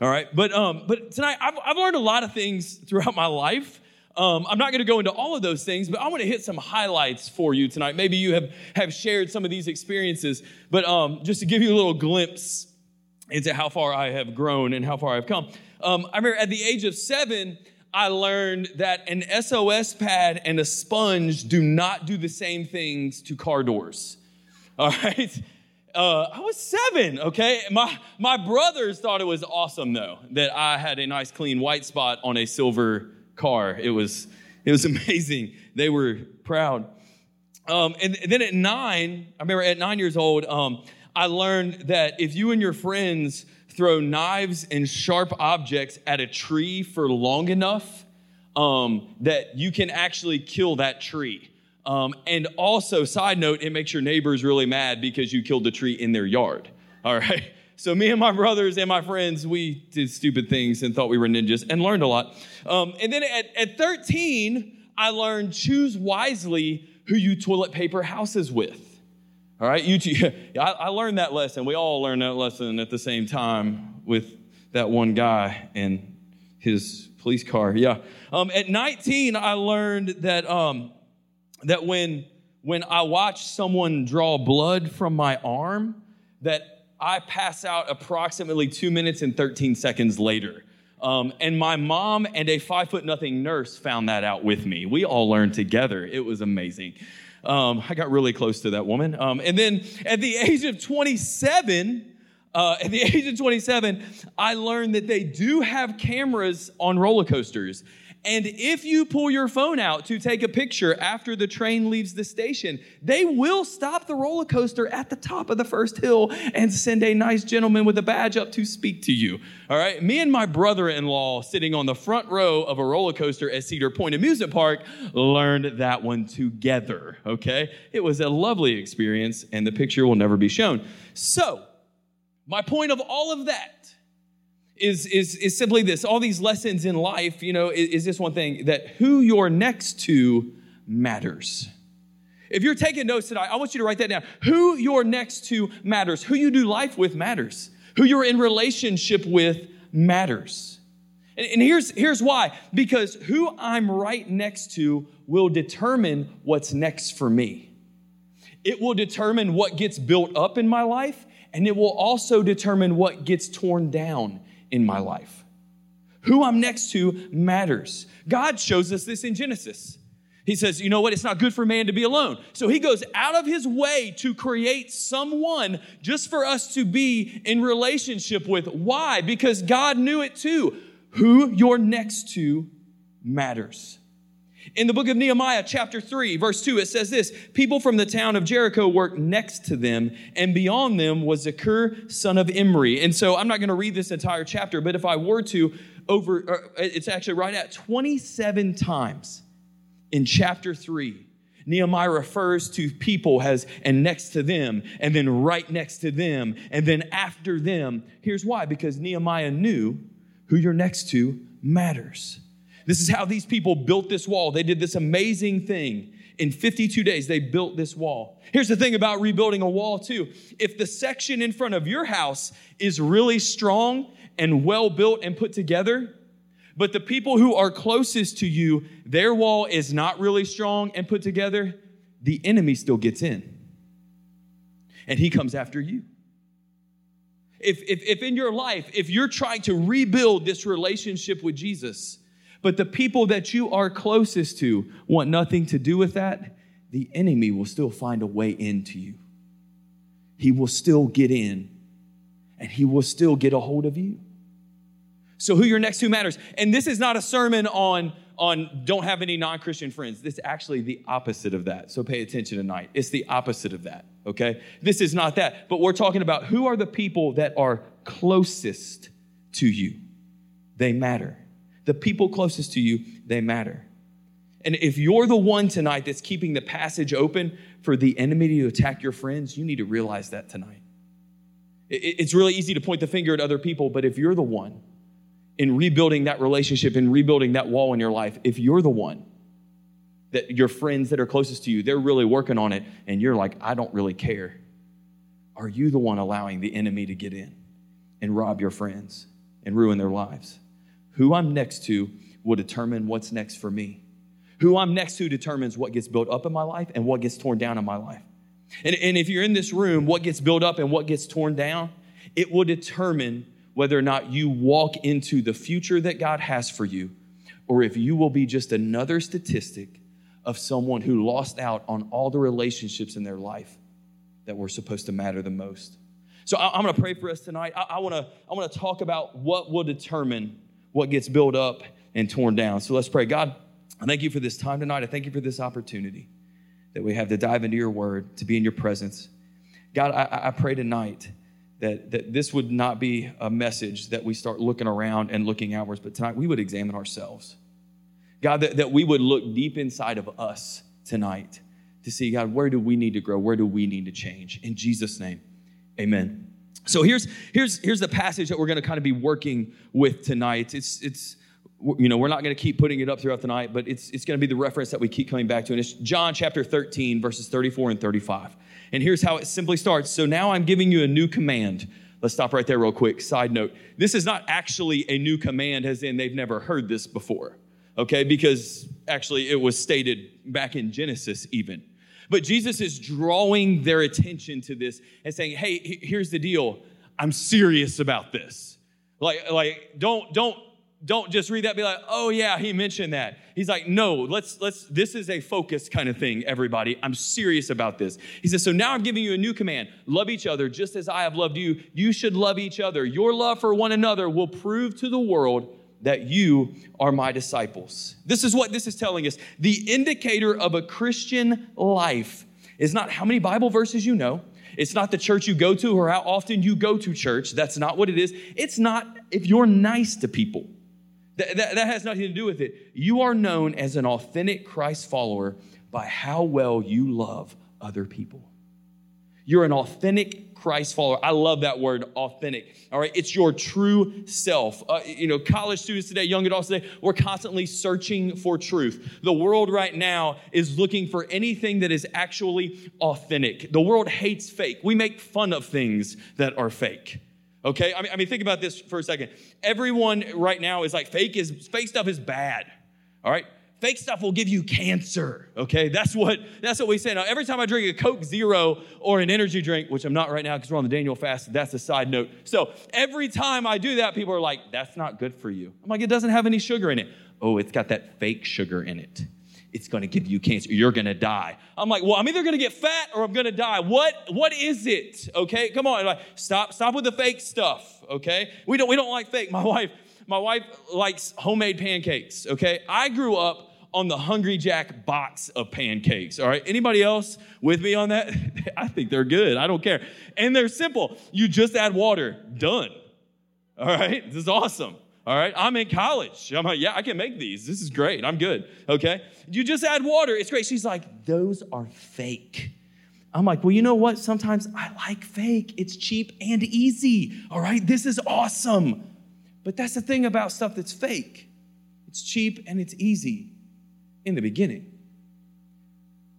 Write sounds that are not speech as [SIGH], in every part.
All right, but um, but tonight I've, I've learned a lot of things throughout my life. Um, I'm not going to go into all of those things, but I want to hit some highlights for you tonight. Maybe you have have shared some of these experiences, but um, just to give you a little glimpse into how far I have grown and how far I've come. Um, I remember at the age of seven, I learned that an SOS pad and a sponge do not do the same things to car doors. All right. Uh, I was seven, okay? My, my brothers thought it was awesome, though, that I had a nice clean white spot on a silver car. It was, it was [LAUGHS] amazing. They were proud. Um, and, and, then at nine, I remember at nine years old, um, I learned that if you and your friends throw knives and sharp objects at a tree for long enough, um, that you can actually kill that tree. Um, and also, side note, it makes your neighbors really mad because you killed the tree in their yard. [LAUGHS] All right. So me and my brothers and my friends, we did stupid things and thought we were ninjas and learned a lot. Um, and then at, at 13, I learned choose wisely who you toilet paper houses with. All right, you, [LAUGHS] I, I learned that lesson. We all learned that lesson at the same time with that one guy and his police car. Yeah. Um, at 19, I learned that um, that when when I watch someone draw blood from my arm, that I pass out approximately two minutes and 13 seconds later. Um, and my mom and a five foot nothing nurse found that out with me. We all learned together. It was amazing. Um, I got really close to that woman. Um, and then at the age of 27, uh, at the [LAUGHS] age of 27, I learned that they do have cameras on roller coasters. And if you pull your phone out to take a picture after the train leaves the station, they will stop the roller coaster at the top of the first hill and send a nice gentleman with a badge up to speak to you. All right. Me and my brother in law sitting on the front row of a roller coaster at Cedar Point Amusement Park learned that one together. Okay. It was a lovely experience, and the picture will never be shown. So, my point of all of that is, is, is simply this all these lessons in life, you know, is, is this one thing that who you're next to matters. If you're taking notes tonight, I want you to write that down. Who you're next to matters. Who you do life with matters. Who you're in relationship with matters. And, and here's, here's why because who I'm right next to will determine what's next for me. It will determine what gets built up in my life, and it will also determine what gets torn down in my life. Who I'm next to matters. God shows us this in Genesis. He says, you know what? It's not good for man to be alone. So he goes out of his way to create someone just for us to be in relationship with. Why? Because God knew it too. Who you're next to matters. In the book of Nehemiah, chapter 3, verse 2, it says this People from the town of Jericho worked next to them, and beyond them was Zaccur, son of Imri. And so I'm not going to read this entire chapter, but if I were to, over, uh, it's actually right at 27 times in chapter 3. Nehemiah refers to people as and next to them, and then right next to them, and then after them. Here's why because Nehemiah knew who you're next to matters. This is how these people built this wall. They did this amazing thing. In 52 days, they built this wall. Here's the thing about rebuilding a wall, too. If the section in front of your house is really strong and well built and put together, but the people who are closest to you, their wall is not really strong and put together, the enemy still gets in. And he comes after you. If, if, if in your life, if you're trying to rebuild this relationship with Jesus, but the people that you are closest to want nothing to do with that, the enemy will still find a way into you. He will still get in and he will still get a hold of you. So, who you're next to matters. And this is not a sermon on, on don't have any non Christian friends. This is actually the opposite of that. So, pay attention tonight. It's the opposite of that, okay? This is not that. But we're talking about who are the people that are closest to you. They matter the people closest to you, they matter. And if you're the one tonight that's keeping the passage open for the enemy to attack your friends, you need to realize that tonight. It's really easy to point the finger at other people, but if you're the one in rebuilding that relationship and rebuilding that wall in your life, if you're the one that your friends that are closest to you, they're really working on it, and you're like, I don't really care, are you the one allowing the enemy to get in and rob your friends? and ruin their lives. Who I'm next to will determine what's next for me. Who I'm next to determines what gets built up in my life and what gets torn down in my life. And, and if you're in this room, what gets built up and what gets torn down, it will determine whether or not you walk into the future that God has for you, or if you will be just another statistic of someone who lost out on all the relationships in their life that were supposed to matter the most. So I, am going to pray for us tonight. I, I want to I want to talk about what will determine what gets built up and torn down. So let's pray. God, I thank you for this time tonight. I thank you for this opportunity that we have to dive into your word, to be in your presence. God, I, I pray tonight that, that this would not be a message that we start looking around and looking outwards, but tonight we would examine ourselves. God, that, that we would look deep inside of us tonight to see, God, where do we need to grow? Where do we need to change? In Jesus' name, amen. So here's, here's, here's the passage that we're going to kind of be working with tonight. It's, it's you know, we're not going to keep putting it up throughout the night, but it's, it's going to be the reference that we keep coming back to. And it's John chapter 13, verses 34 and 35. And here's how it simply starts. So now I'm giving you a new command. Let's stop right there, real quick. Side note this is not actually a new command, as in they've never heard this before, okay? Because actually it was stated back in Genesis, even. But Jesus is drawing their attention to this and saying, hey, here's the deal. I'm serious about this. Like, like don't, don't don't just read that be like oh yeah he mentioned that. He's like no let's let's this is a focus kind of thing everybody. I'm serious about this. He says so now i'm giving you a new command. Love each other just as i have loved you. You should love each other. Your love for one another will prove to the world that you are my disciples this is what this is telling us the indicator of a christian life is not how many bible verses you know it's not the church you go to or how often you go to church. That's not what it is. It's not if you're nice to people. That, that, that has nothing to do with it. You are known as an authentic Christ follower by how well you love other people. You're an authentic Christ follower. I love that word, authentic. All right, it's your true self. Uh, you know, college students today, young adults today, we're constantly searching for truth. The world right now is looking for anything that is actually authentic. The world hates fake. We make fun of things that are fake. Okay, I mean, I mean, think about this for a second. Everyone right now is like fake is fake stuff is bad. All right, fake stuff will give you cancer. Okay, that's what that's what we say now. Every time I drink a Coke Zero or an energy drink, which I'm not right now because we're on the Daniel fast. That's a side note. So every time I do that, people are like, "That's not good for you." I'm like, "It doesn't have any sugar in it." Oh, it's got that fake sugar in it it's to give you cancer. You're to die. I'm like, well, I'm either to get fat or I'm to die. What, what is it? Okay, come on. Like, stop, stop with the fake stuff. Okay, we don't, we don't like fake. My [LAUGHS] wife, my wife likes homemade pancakes. Okay, I grew up on the Hungry Jack box of pancakes. All right, anybody else with me on that? [LAUGHS] I think they're good. I don't care, and they're simple. You just add water. Done. All right, this is awesome. All right, I'm in college. I'm like, yeah, I can make these. This is great. I'm good. Okay. You just add water. It's great. She's like, those are fake. I'm like, well, you know what? Sometimes I like fake. It's cheap and easy. All right, this is awesome. But that's the thing about stuff that's fake it's cheap and it's easy in the beginning.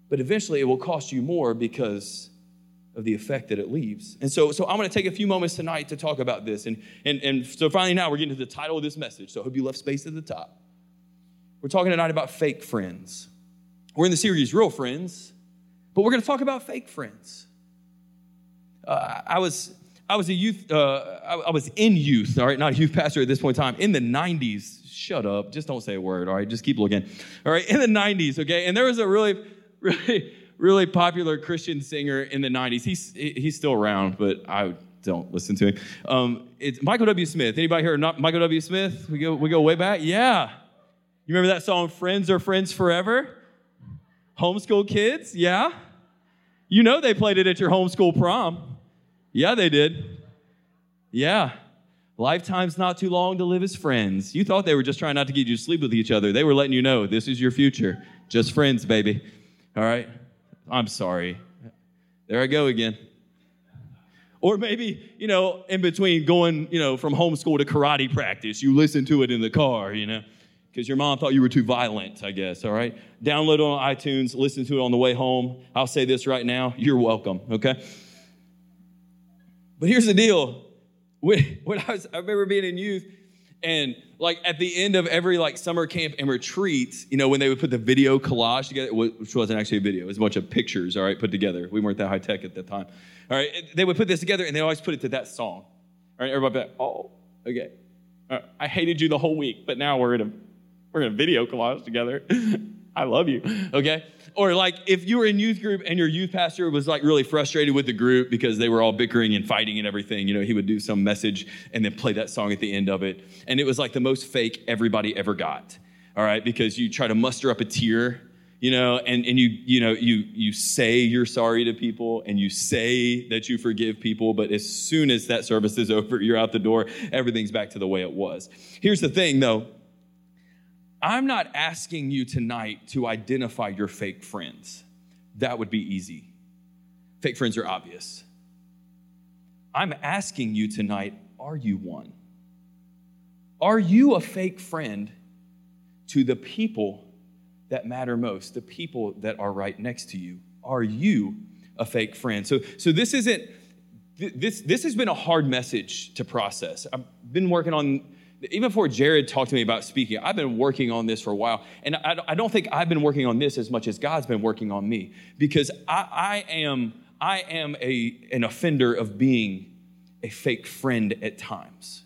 But eventually it will cost you more because of the effect that it leaves. And so, so I'm going to take a few moments tonight to talk about this. And, and, and so finally now we're getting to the title of this message. So I hope you left space at the top. We're talking tonight about fake friends. We're in the series Real Friends, but we're going to talk about fake friends. Uh, I was I was a youth, uh, I, I, was in youth, all right, not a youth pastor at this point in time, in the 90s. Shut up, just don't say a word, all right, just keep looking. All right, in the 90s, okay, and there was a really, [LAUGHS] really really popular Christian singer in the 90s. He's, he's still around, but I don't listen to him. Um, it's Michael W. Smith. Anybody here not Michael W. Smith? We go, we go way back? Yeah. You remember that song, Friends Are Friends Forever? Homeschool kids? Yeah. You know they played it at your homeschool prom. Yeah, they did. Yeah. Lifetime's not too long to live as friends. You thought they were just trying not to get you to sleep with each other. They were letting you know this is your future. Just friends, baby. All right? I'm sorry. There I go again. Or maybe, you know, in between going, you know, from homeschool to karate practice, you listen to it in the car, you know, because your mom thought you were too violent, I guess, all right? Download it on iTunes, listen to it on the way home. I'll say this right now you're welcome, okay? But here's the deal when, when I was, I remember being in youth and like at the end of every like summer camp and retreat, you know, when they would put the video collage together, which wasn't actually a video, it was a bunch of pictures, all right, put together. We weren't that high tech at that time. All right, they would put this together and they always put it to that song. All right, everybody, like, oh, okay. Right, I hated you the whole week, but now we're in a we're in a video collage together. [LAUGHS] I love you. Okay. Or like if you were in youth group and your youth pastor was like really frustrated with the group because they were all bickering and fighting and everything, you know, he would do some message and then play that song at the end of it. And it was like the most fake everybody ever got. All right. Because you try to muster up a tear you know and, and you you know you you say you're sorry to people and you say that you forgive people but as soon as that service is [LAUGHS] over you're out the door everything's back to the way it was here's the thing though I'm not asking you tonight to identify your fake friends. That would be easy. Fake friends are obvious. I'm asking you tonight are you one? Are you a fake friend to the people that matter most, the people that are right next to you? Are you a fake friend? So, so this isn't, this, this has been a hard message to process. I've been working on even before Jared talked to me about speaking, I've been working on this for a while. And I, don't think I've been working on this as much as God's been working on me because I, I am, I am a, an offender of being a fake friend at times.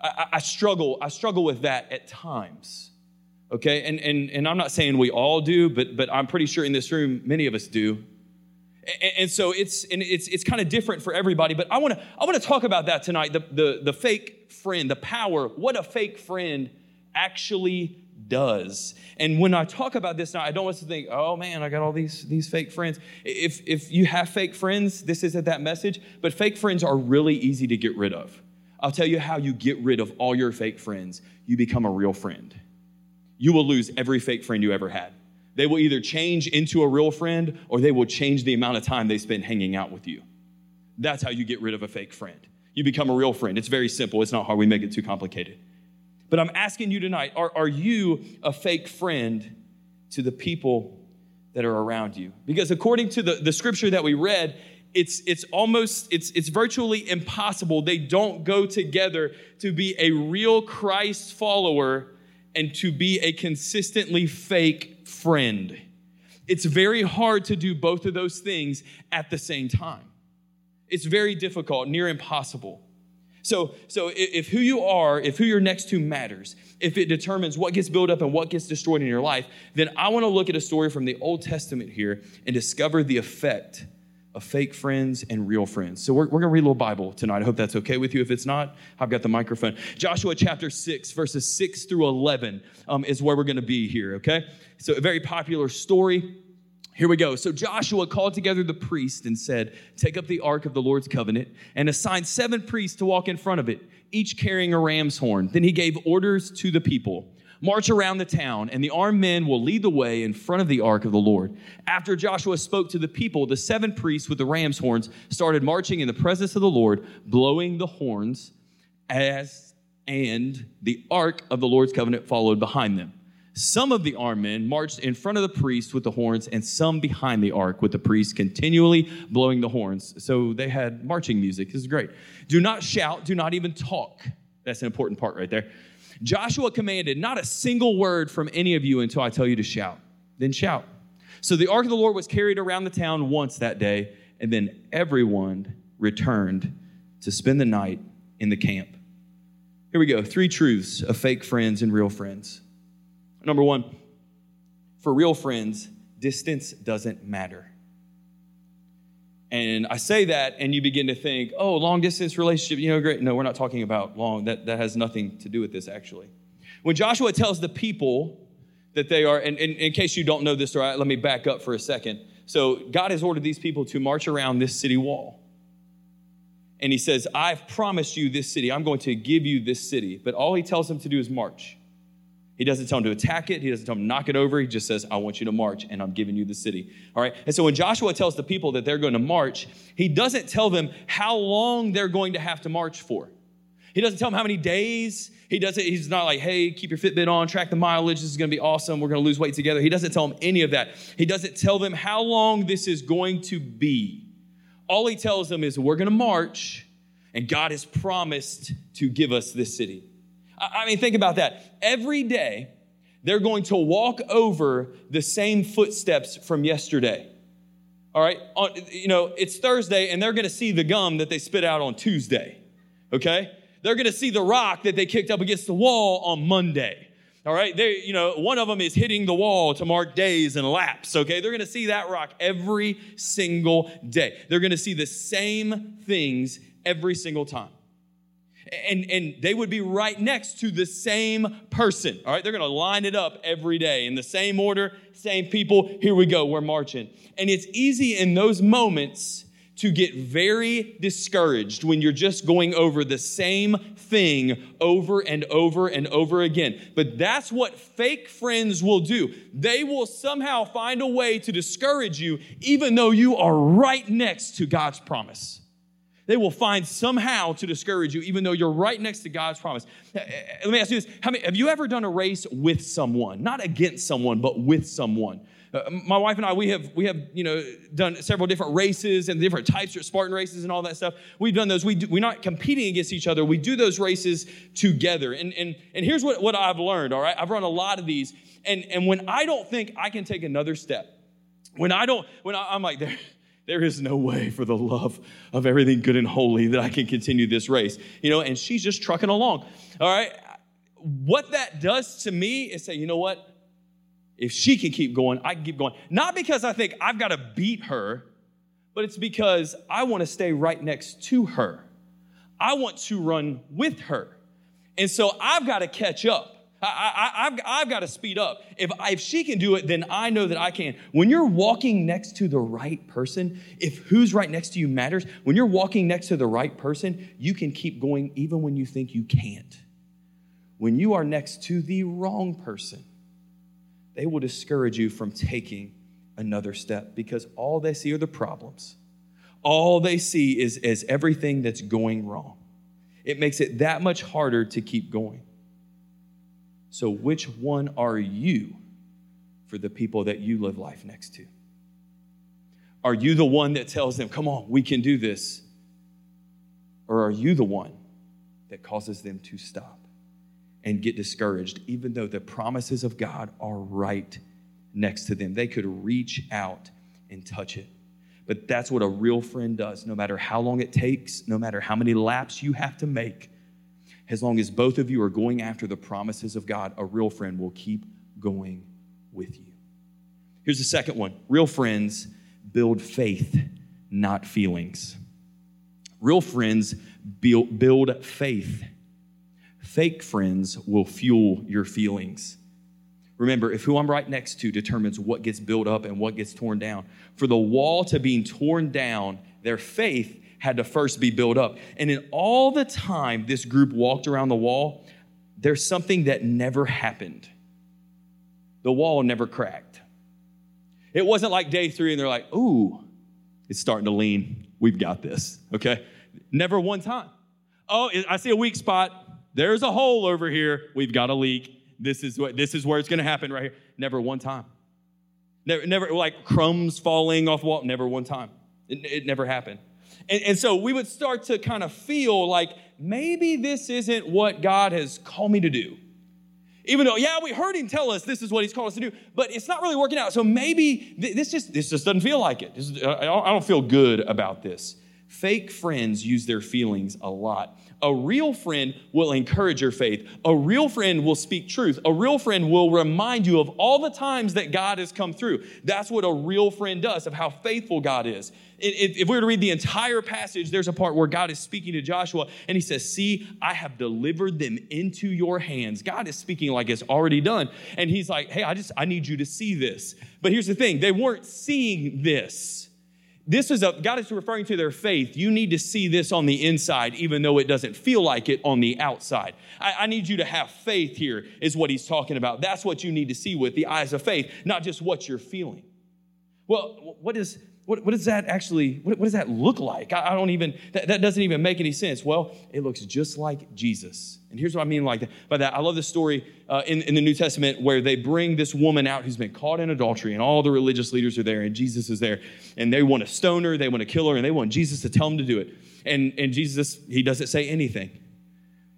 I, I struggle, I struggle with that at times. Okay, and, and, and I'm not saying we all do, but, but I'm pretty sure in this room, many of us do. And, so it's, and it's, it's kind of different for everybody, but I wanna, I wanna talk about that tonight the, the, the fake friend, the power, what a fake friend actually does. And when I talk about this now, I don't want to think, oh man, I got all these, these fake friends. If, if you have fake friends, this isn't that message, but fake friends are really easy to get rid of. I'll tell you how you get rid of all your fake friends. You become a real friend. You will lose every fake friend you ever had. They will either change into a real friend or they will change the amount of time they spend hanging out with you. That's how you get rid of a fake friend you become a real friend. It's very simple, it's not hard. We make it too complicated. But I'm asking you tonight are, are you a fake friend to the people that are around you? Because according to the, the scripture that we read, it's, it's almost, it's, it's virtually impossible. They don't go together to be a real Christ follower and to be a consistently fake friend. It's very hard to do both of those things at the same time. It's very difficult, near impossible. So, so if who you are, if who you're next to matters, if it determines what gets built up and what gets destroyed in your life, then I want to look at a story from the Old Testament here and discover the effect of fake friends and real friends. So we're, we're going to read a little Bible tonight. I hope that's okay with you. If it's not, I've got the microphone. Joshua chapter 6, verses 6 through 11 um, is where we're going to be here, okay? So a very popular story. Here we go. So Joshua called together the priests and said, Take up the ark of the Lord's covenant and assigned seven priests to walk in front of it, each carrying a ram's horn. Then he gave orders to the people March around the town, and the armed men will lead the way in front of the ark of the Lord. After Joshua spoke to the people, the seven priests with the ram's horns started marching in the presence of the Lord, blowing the horns as and the ark of the Lord's covenant followed behind them. Some of the armed men marched in front of the priests with the horns, and some behind the ark with the priests continually blowing the horns. So they had marching music. This is great. Do not shout, do not even talk. That's an important part right there. Joshua commanded, Not a single word from any of you until I tell you to shout. Then shout. So the ark of the Lord was carried around the town once that day, and then everyone returned to spend the night in the camp. Here we go three truths of fake friends and real friends. Number one, for real friends, distance doesn't matter. And I say that, and you begin to think, oh, long distance relationship, you know, great. No, we're not talking about long. That, that has nothing to do with this, actually. When Joshua tells the people that they are, and, and in case you don't know this story, let me back up for a second. So, God has ordered these people to march around this city wall. And he says, I've promised you this city. I'm going to give you this city. But all he tells them to do is march. He doesn't tell him to attack it. He doesn't tell him to knock it over. He just says, I want you to march and I'm giving you the city. All right. And so when Joshua tells the people that they're going to march, he doesn't tell them how long they're going to have to march for. He doesn't tell them how many days. He doesn't, he's not like, hey, keep your Fitbit on, track the mileage. This is going to be awesome. We're going to lose weight together. He doesn't tell them any of that. He doesn't tell them how long this is going to be. All he tells them is, we're going to march And God has promised to give us this city. I mean, think about that. Every day, they're going to walk over the same footsteps from yesterday. All right, on, you know, it's Thursday and they're going to see the gum that they spit out on Tuesday. Okay? They're going to see the rock that they kicked up against the wall on Monday. All right, they, you know, one of them is hitting the wall to mark days and laps. Okay, they're going to see that rock every single day. They're going to see the same things every single time and, and they would be right next to the same person. All right, they're gonna line it up every day in the same order, same people. Here we go, we're marching. And it's easy in those moments to get very discouraged when you're just going over the same thing over and over and over again. But that's what fake friends will do. They will somehow find a way to discourage you, even though you are right next to God's promise. They will find somehow to discourage you, even though you're right next to God's promise. Uh, uh, let me ask you this How many, Have you ever done a race with someone? Not against someone, but with someone. Uh, my wife and I, we have, we have, you know, done several different races and different types of Spartan races and all that stuff. We've done those. We do, we're not competing against each other. We do those races together. And, and, and here's what, what I've learned, all right? I've run a lot of these. And, and when I don't think I can take another step, when I don't, when I, I'm like, there, there is no way for the love of everything good and holy that I can continue this race. You know, and she's just trucking along. All right. What that does to me is say, you know what? If she can keep going, I can keep going. Not because I think I've got to beat her, but it's because I want to stay right next to her. I want to run with her. And so I've got to catch up. I, have I've got to speed up. If, if she can do it, then I know that I can. When you're walking next to the right person, if who's right next to you matters, when you're walking next to the right person, you can keep going even when you think you can't. When you are next to the wrong person, they will discourage you from taking another step because all they see are the problems. All they see is, is everything that's going wrong. It makes it that much harder to keep going. So, which one are you for the people that you live life next to? Are you the one that tells them, come on, we can do this? Or are you the one that causes them to stop and get discouraged, even though the promises of God are right next to them? They could reach out and touch it. But that's what a real friend does. No matter how long it takes, no matter how many laps you have to make, as long as both of you are going after the promises of God, a real friend will keep going with you. Here's the second one real friends build faith, not feelings. Real friends build, build faith. Fake friends will fuel your feelings. Remember, if who I'm right next to determines what gets built up and what gets torn down, for the wall to being torn down, their faith had to first be built up. And in all the time this group walked around the wall, there's something that never happened. The wall never cracked. It wasn't like day three and they're like, ooh, it's starting to lean. We've got this, okay? Never one time. Oh, I see a weak spot. There's a hole over here. We've got a leak. This is what this is where it's to happen right here. Never one time. Never, never like crumbs falling off wall. Never one time. It, it never happened. And, and so we would start to kind of feel like maybe this isn't what God has called me to do. Even though, yeah, we heard him tell us this is what he's called us to do, but it's not really working out. So maybe this just this just doesn't feel like it. Is, I don't feel good about this. Fake friends use their feelings a lot. A real friend will encourage your faith. A real friend will speak truth. A real friend will remind you of all the times that God has come through. That's what a real friend does, of how faithful God is. If we were to read the entire passage, there's a part where God is speaking to Joshua and he says, See, I have delivered them into your hands. God is speaking like it's already done. And he's like, Hey, I just, I need you to see this. But here's the thing they weren't seeing this this is a god is referring to their faith. You need to see this on the inside even though it doesn't feel like it on the outside. I, I, need you to have faith here is what he's talking about. That's what you need to see with the eyes of faith not just what you're feeling. Well what is what, what does that actually, what, what does that look like? I, I don't even, that, that, doesn't even make any sense. Well, it looks just like Jesus. And here's what I mean like that, by that. I love this story uh, in, in the New Testament where they bring this woman out who's been caught in adultery, and all the religious leaders are there, and Jesus is there. And they want to stone her, they want to kill her, and they want Jesus to tell them to do it. And, and Jesus, he doesn't say anything.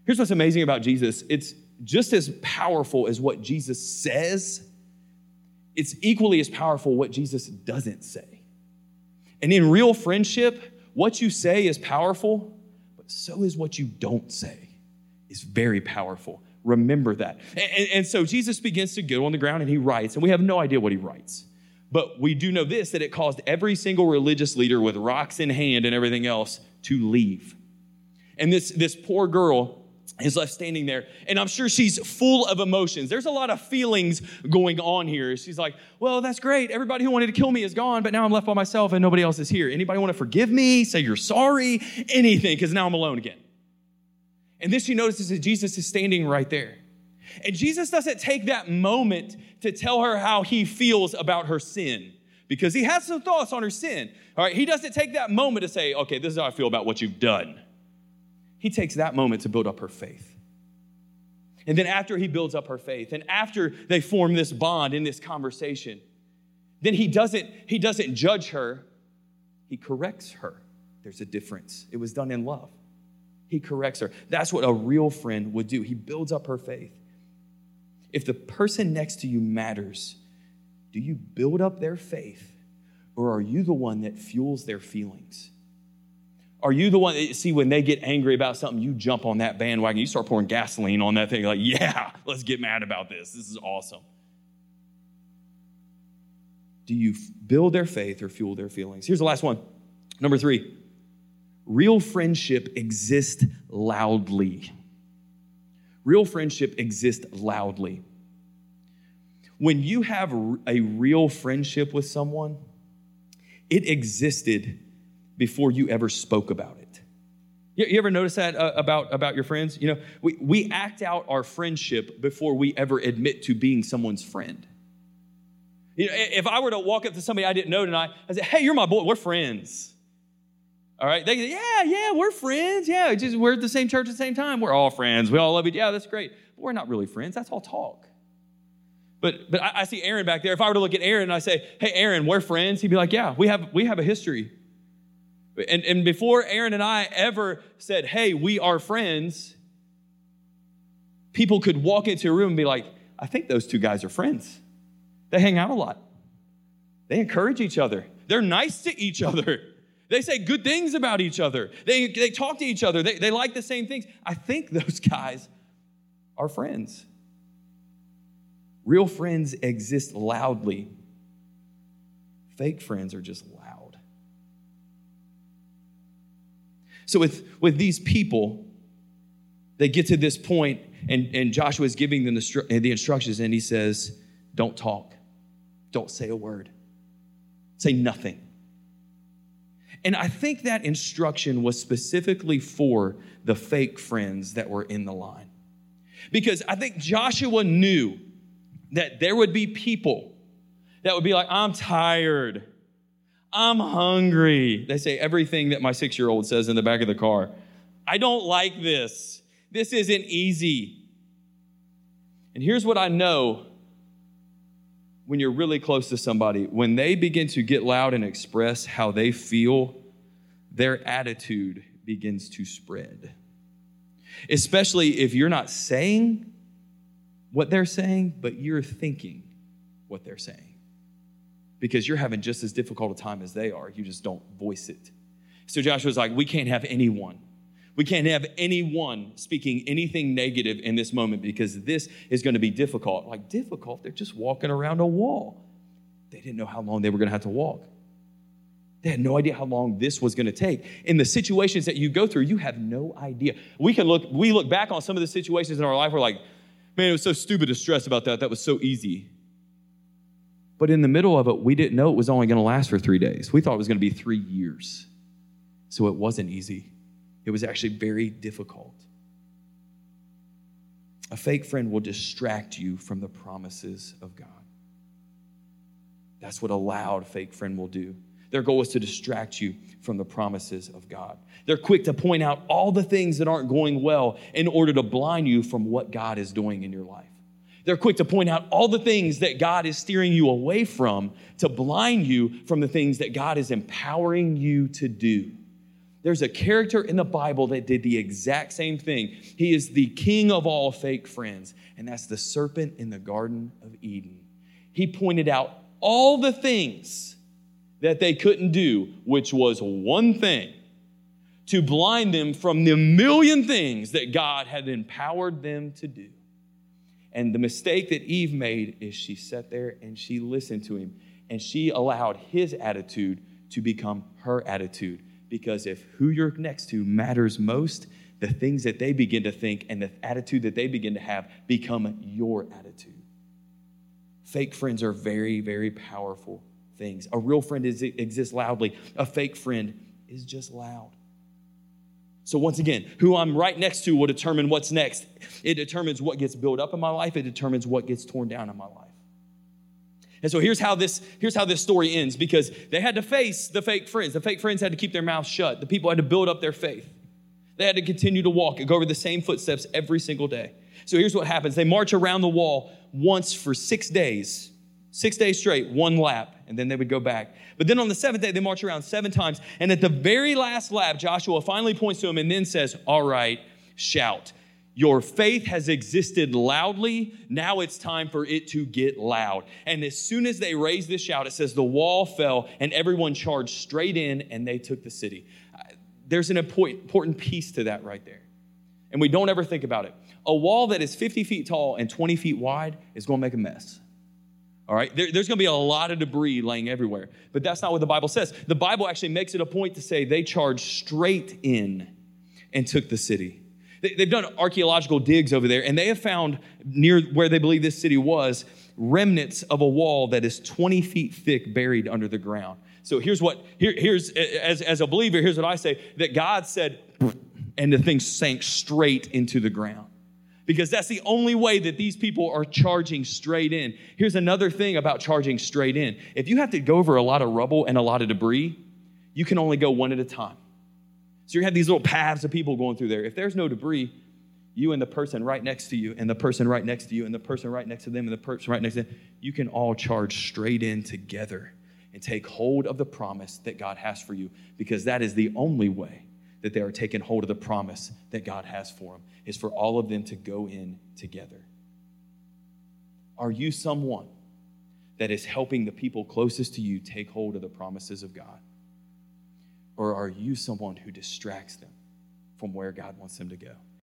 Here's what's amazing about Jesus it's just as powerful as what Jesus says, it's equally as powerful what Jesus doesn't say. And in real friendship, what you say is powerful, but so is what you don't say is very powerful. Remember that. And, and, so Jesus begins to go on the ground and he writes, and we have no idea what he writes. But we do know this that it caused every single religious leader with rocks in hand and everything else to leave. And this, this poor girl is left standing there. And I'm sure she's full of emotions. There's a lot of feelings going on here. She's like, well, that's great. Everybody who wanted to kill me is gone, but now I'm left by myself and nobody else is here. Anybody want to forgive me? Say you're sorry? Anything, because now I'm alone again. And then she notices that Jesus is standing right there. And Jesus doesn't take that moment to tell her how he feels about her sin because he has some thoughts on her sin. All right, he doesn't take that moment to say, okay, this is how I feel about what you've done. He takes that moment to build up her faith. And then after he builds up her faith, and after they form this bond in this conversation, then he doesn't, he doesn't judge her, he corrects her. There's a difference. It was done in love. He corrects her. That's what a real friend would do. He builds up her faith. If the person next to you matters, do you build up their faith or are you the one that fuels their feelings? Are you the one that see when they get angry about something, you jump on that bandwagon, you start pouring gasoline on that thing, like, [LAUGHS] yeah, let's get mad about this. This is awesome. Do you build their faith or fuel their feelings? Here's the last one. Number three real friendship exists loudly. Real friendship exists loudly. When you have a real friendship with someone, it existed before you ever spoke about it. You, you ever notice that uh, about, about your friends? You know, we, we act out our friendship before we ever admit to being someone's friend. You know, if I were to walk up to somebody I didn't know tonight, I say, hey, you're my boy, we're friends. All right, they say, yeah, yeah, we're friends. Yeah, just we're at the same church at the same time. We're all friends. We all love each Yeah, that's great. But we're not really friends. That's all talk. But but I, I see Aaron back there. If I were to look at Aaron and I say, hey, Aaron, we're friends, he'd be like, yeah, we have we have a history. And, and before Aaron and I ever said, hey, we are friends, people could walk into a room and be like, I think those two guys are friends. They hang out a lot, they encourage each other, they're nice to each other. They say good things about each other. They, they talk to each other. They, they like the same things. I think [LAUGHS] those guys are friends. Real friends exist loudly. Fake friends are just So with, with these people, they get to this point, and, and Joshua is giving them the, the instructions, and he says, Don't talk. Don't say a word. Say nothing. And I think that instruction was specifically for the fake friends that were in the line. Because I think Joshua knew that there would be people that would be like, I'm tired. I'm hungry. They say everything that my six year old says in the back of the car. I don't like this. This isn't easy. And here's what I know when you're really close to somebody when they begin to get loud and express how they feel, their attitude begins to spread. Especially if you're not saying what they're saying, but you're thinking what they're saying because you're having just as difficult a time as they are. You just don't voice it. So Joshua's like, we can't have anyone. We can't have anyone speaking anything negative in this moment because this is going to be difficult. Like, difficult? They're just walking around a wall. They didn't know how long they were going to have to walk. They had no idea how long this was going to take. In the situations that you go through, you have no idea. We can look, we look back on some of the situations in our life, we're like, man, it was so stupid to stress about that. That was so easy. But in the middle of it, we didn't know it was only going to last for three days. We thought it was going to be three years. So it wasn't easy. It was actually very difficult. A fake friend will distract you from the promises of God. That's what a loud fake friend will do. Their goal is to distract you from the promises of God. They're quick to point out all the things that aren't going well in order to blind you from what God is doing in your life. They're quick to point out all the things that God is steering you away from to blind you from the things that God is empowering you to do. There's a character in the Bible that did the exact same thing. He is the king of all fake friends, and that's the serpent in the Garden of Eden. He pointed out all the things that they couldn't do, which was one thing to blind them from the million things that God had empowered them to do. And the mistake that Eve made is she sat there and she listened to him and she allowed his attitude to become her attitude. Because if who you're next to matters most, the things that they begin to think and the attitude that they begin to have become your attitude. Fake friends are very, very powerful things. A real friend is, exists loudly, a fake friend is just loud. So, once again, who I'm right next to will determine what's next. It determines what gets built up in my life, it determines what gets torn down in my life. And so here's how this here's how this story ends because they had to face the fake friends. The fake friends had to keep their mouths shut. The people had to build up their faith. They had to continue to walk and go over the same footsteps every single day. So here's what happens. They march around the wall once for 6 days. 6 days straight, one lap, and then they would go back. But then on the seventh day, they march around seven times. And at the very last lap, Joshua finally points to him and then says, All right, shout. Your faith has existed loudly. Now it's time for it to get loud. And as soon as they raised this shout, it says the wall fell and everyone charged straight in and they took the city. Uh, there's an important piece to that right there. And we don't ever think about it. A wall that is 50 feet tall and 20 feet wide is going to make a mess. All right, there, there's going to be a lot of debris laying everywhere. But that's not what the Bible says. The Bible actually makes it a point to say they charged straight in and took the city. They've done archaeological digs over there, and they have found near where they believe this city was remnants of a wall that is 20 feet thick buried under the ground. So here's what, here, here's, as, as a believer, here's what I say that God said, and the thing sank straight into the ground. Because that's the only way that these people are charging straight in. Here's another thing about charging straight in. If you have to go over a lot of rubble and a lot of debris, you can only go one at a time. So you have these little paths of people going through there. If there's no debris, you and the person right next to you, and the person right next to you, and the person right next to them, and the person right next to them, you can all charge straight in together and take hold of the promise that God has for you because that is the only way that they are taking hold of the promise that God has for them is for all of them to go in together. Are you someone that is helping the people closest to you take hold of the promises of God? Or are you someone who distracts them from where God wants them to go?